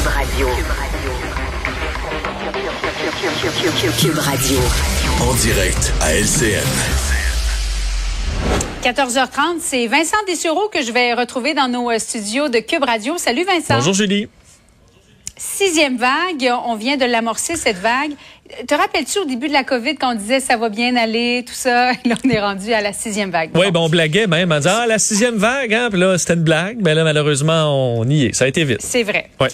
Cube Radio. Cube Radio. En direct à LCN. 14h30, c'est Vincent Dessureau que je vais retrouver dans nos euh, studios de Cube Radio. Salut Vincent. Bonjour Julie. Sixième vague, on vient de l'amorcer cette vague. Te rappelles-tu au début de la COVID quand on disait ça va bien aller, tout ça, là on est rendu à la sixième vague. Oui, bon, on blaguait même en disant ah, la sixième vague, hein? Puis là c'était une blague, mais là malheureusement on y est, ça a été vite. C'est vrai. Ouais.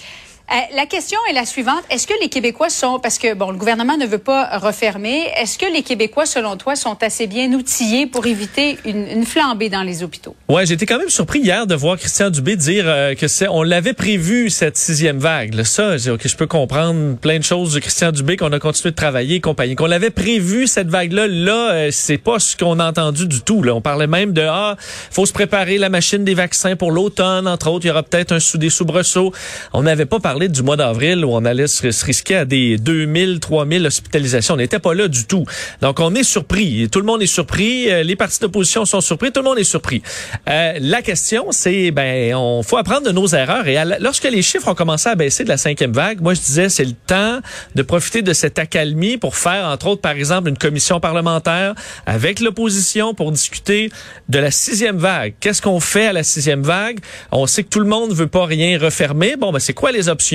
Euh, la question est la suivante. Est-ce que les Québécois sont, parce que bon, le gouvernement ne veut pas refermer, est-ce que les Québécois, selon toi, sont assez bien outillés pour éviter une, une flambée dans les hôpitaux? Ouais, j'étais quand même surpris hier de voir Christian Dubé dire euh, que c'est, on l'avait prévu cette sixième vague. Là, ça, j'ai, ok, je peux comprendre plein de choses de Christian Dubé qu'on a continué de travailler, et compagnie, qu'on l'avait prévu cette vague-là. Là, euh, c'est pas ce qu'on a entendu du tout. Là, on parlait même de ah, faut se préparer la machine des vaccins pour l'automne, entre autres. Il y aura peut-être un sous des soubresauts. On n'avait pas parlé du mois d'avril où on allait se, risquer à des 2000, 3000 hospitalisations. On n'était pas là du tout. Donc, on est surpris. Tout le monde est surpris. Euh, Les partis d'opposition sont surpris. Tout le monde est surpris. Euh, la question, c'est, ben, on faut apprendre de nos erreurs. Et lorsque les chiffres ont commencé à baisser de la cinquième vague, moi, je disais, c'est le temps de profiter de cette accalmie pour faire, entre autres, par exemple, une commission parlementaire avec l'opposition pour discuter de la sixième vague. Qu'est-ce qu'on fait à la sixième vague? On sait que tout le monde veut pas rien refermer. Bon, ben, c'est quoi les options?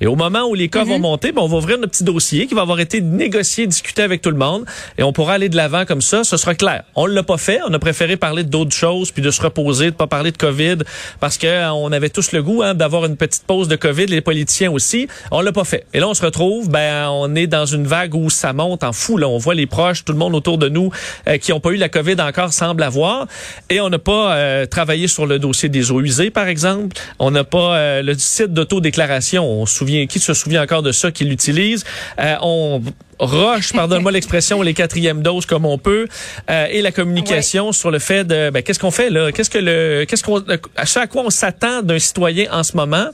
Et au moment où les cas vont monter, ben, on va ouvrir notre petit dossier qui va avoir été négocié, discuté avec tout le monde et on pourra aller de l'avant comme ça. Ce sera clair. On l'a pas fait. On a préféré parler d'autres choses puis de se reposer, de pas parler de COVID parce que euh, on avait tous le goût hein, d'avoir une petite pause de COVID, les politiciens aussi. On l'a pas fait. Et là, on se retrouve, ben, on est dans une vague où ça monte en fou. Là, on voit les proches, tout le monde autour de nous euh, qui ont pas eu la COVID encore semble avoir. Et on n'a pas euh, travaillé sur le dossier des eaux usées, par exemple. On n'a pas le site d'autodéclaration. On se souvient, qui se souvient encore de ça, qui l'utilise? Euh, on roche, pardonne-moi l'expression, les quatrièmes doses comme on peut, euh, et la communication sur le fait de, ben, qu'est-ce qu'on fait là, qu'est-ce que le, qu'est-ce qu'on, à ce à quoi on s'attend d'un citoyen en ce moment?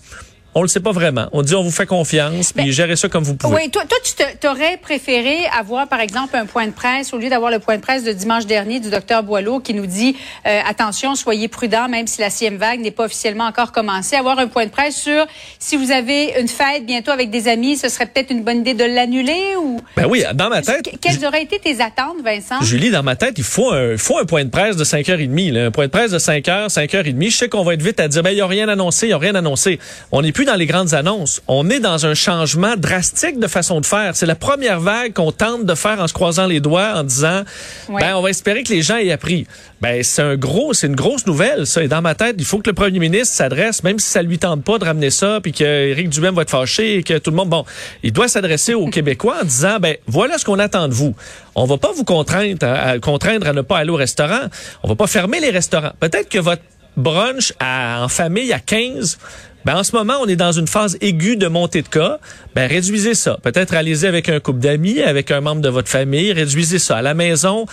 On le sait pas vraiment. On dit on vous fait confiance, puis Ben, gérez ça comme vous pouvez. Oui, toi, toi tu t'aurais préféré avoir, par exemple, un point de presse, au lieu d'avoir le point de presse de dimanche dernier du docteur Boileau qui nous dit euh, attention, soyez prudents, même si la sixième vague n'est pas officiellement encore commencée, avoir un point de presse sur si vous avez une fête bientôt avec des amis, ce serait peut-être une bonne idée de l'annuler ou. Ben oui, dans ma tête. Que- Quelles auraient été tes attentes, Vincent? Julie, dans ma tête, il faut un, il faut un point de presse de 5h30. Là. Un point de presse de 5h, 5h30. Je sais qu'on va être vite à dire, ben, il n'y a rien annoncé, il n'y a rien annoncé. On plus dans les grandes annonces. On est dans un changement drastique de façon de faire. C'est la première vague qu'on tente de faire en se croisant les doigts, en disant, ben, on va espérer que les gens aient appris. Ben, c'est un gros, c'est une grosse nouvelle, ça. Et dans ma tête, il faut que le premier ministre s'adresse, même si ça lui tente pas de ramener ça, puis que Éric Duhem va être fâché et que tout le monde, bon, il doit s'adresser aux Québécois en disant, ben, voilà ce qu'on attend de vous. On va pas vous contraindre à, à- contraindre à ne pas aller au restaurant. On va pas fermer les restaurants. Peut-être que votre brunch à- en famille à 15, ben en ce moment, on est dans une phase aiguë de montée de cas. Ben réduisez ça. Peut-être allez-y avec un couple d'amis, avec un membre de votre famille. Réduisez ça. À la maison,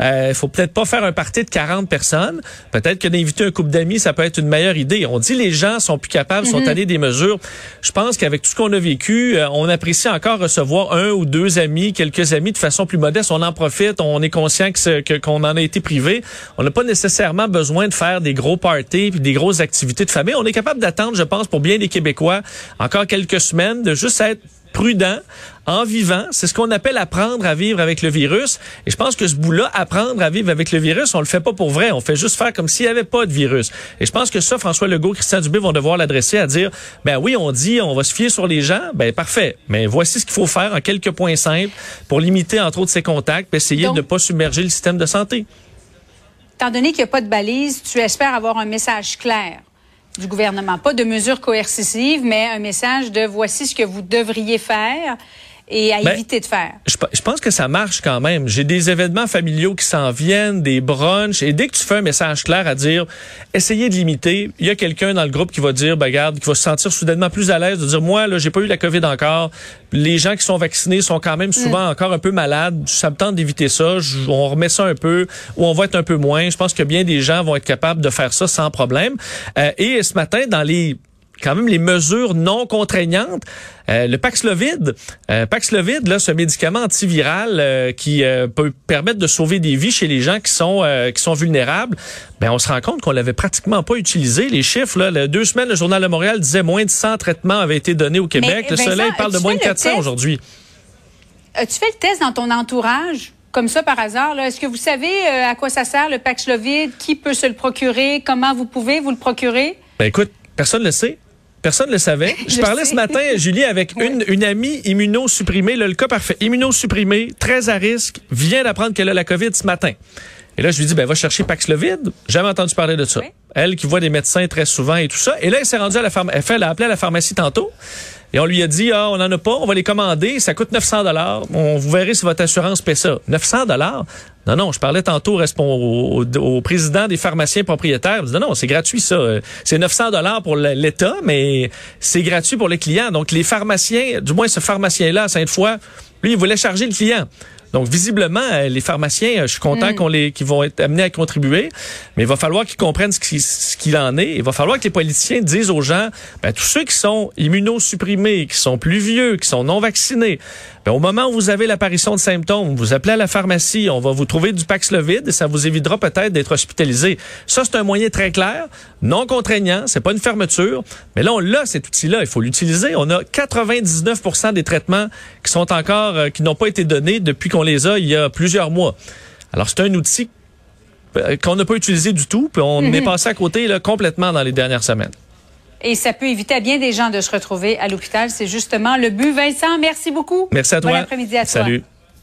il faut peut-être pas faire un party de 40 personnes. Peut-être que d'inviter un couple d'amis, ça peut être une meilleure idée. On dit les gens sont plus capables, sont allés des mesures. Je pense qu'avec tout ce qu'on a vécu, euh, on apprécie encore recevoir un ou deux amis, quelques amis de façon plus modeste. On en profite. On est conscient que- qu'on en a été privé. On n'a pas nécessairement besoin de faire des gros parties puis des grosses activités de famille. On est capable d'attendre, je pense, pour bien des Québécois, encore quelques semaines, de juste être prudent en vivant. C'est ce qu'on appelle apprendre à vivre avec le virus. Et je pense que ce bout-là, apprendre à vivre avec le virus, on le fait pas pour vrai. On fait juste faire comme s'il n'y avait pas de virus. Et je pense que ça, François Legault, Christian Dubé vont devoir l'adresser à dire, ben oui, on dit, on va se fier sur les gens. Ben parfait. Mais voici ce qu'il faut faire en quelques points simples pour limiter, entre autres, ces contacts, essayer Donc- de ne pas submerger le système de santé. Étant donné qu'il n'y a pas de balise, tu espères avoir un message clair du gouvernement. Pas de mesures coercitives, mais un message de voici ce que vous devriez faire et à Ben, éviter de faire. Je, je pense que ça marche quand même. J'ai des événements familiaux qui s'en viennent, des brunchs, et dès que tu fais un message clair à dire, essayez de limiter, il y a quelqu'un dans le groupe qui va dire, ben regarde, qui va se sentir soudainement plus à l'aise de dire, moi là, j'ai pas eu la COVID encore. Les gens qui sont vaccinés sont quand même souvent encore un peu malades. Ça me tente d'éviter ça. Je- on remet ça un peu, ou on va être un peu moins. Je pense que bien des gens vont être capables de faire ça sans problème. Euh, et ce matin, dans les quand même les mesures non contraignantes. Euh, le Paxlovid, euh, Paxlovid, là, ce médicament antiviral euh, qui euh, peut permettre de sauver des vies chez les gens qui sont qui sont vulnérables. Ben, on se rend compte qu'on l'avait pratiquement pas utilisé. Les chiffres, là, le, deux semaines, le journal de Montréal disait moins de 100 traitements avaient été donnés au Québec. Mais, le Soleil parle de moins de 400 aujourd'hui. As-tu fait le test dans ton entourage? Comme ça, par hasard, est-ce que vous savez à quoi ça sert le Paxlovid? Qui peut se le procurer? Comment vous pouvez vous le procurer? Ben écoute, personne ne le sait. Personne ne le savait. Je, parlais ce matin, Julie, avec une, une amie immunosupprimée, là, le cas parfait, immunosupprimée, très à risque, vient d'apprendre qu'elle a la COVID ce matin. Et là, je lui dis, ben, va chercher Paxlovid. Jamais entendu parler de ça. Elle qui voit des médecins très souvent et tout ça. Et là, elle s'est rendue à la pharmacie. Elle, fait, elle a appelé à la pharmacie tantôt. Et on lui a dit, ah, on n'en a pas, on va les commander, ça coûte 900 dollars. On vous verrez si votre assurance paie ça. 900 dollars? Non, non, je parlais tantôt au, au, président des pharmaciens propriétaires. Il non, c'est gratuit ça. C'est 900 dollars pour l'État, mais c'est gratuit pour les clients. Donc les pharmaciens, du moins ce pharmacien-là à Sainte-Foy, lui, il voulait charger le client. Donc, visiblement, euh, les pharmaciens, euh, je suis content mm. qu'on les, qu'ils vont être amenés à contribuer, mais il va falloir qu'ils comprennent ce, qu'il en est. Il va falloir que les politiciens disent aux gens, ben, tous ceux qui sont immunosupprimés, qui sont plus vieux, qui sont non vaccinés, ben, au moment où vous avez l'apparition de symptômes, vous appelez à la pharmacie, on va vous trouver du Paxlovid et ça vous évitera peut-être d'être hospitalisé. Ça, c'est un moyen très clair, non contraignant, c'est pas une fermeture, mais là, on l'a, cet outil-là, il faut l'utiliser. On a 99% des traitements qui sont encore, euh, qui n'ont pas été donnés depuis qu'on les a il y a plusieurs mois. Alors, c'est un outil euh, qu'on n'a pas utilisé du tout, puis on mhm. est passé à côté là, complètement dans les dernières semaines. Et ça peut éviter à bien des gens de se retrouver à l'hôpital. C'est justement le but. Vincent, merci beaucoup. Merci à toi. Bon après-midi à toi. Salut.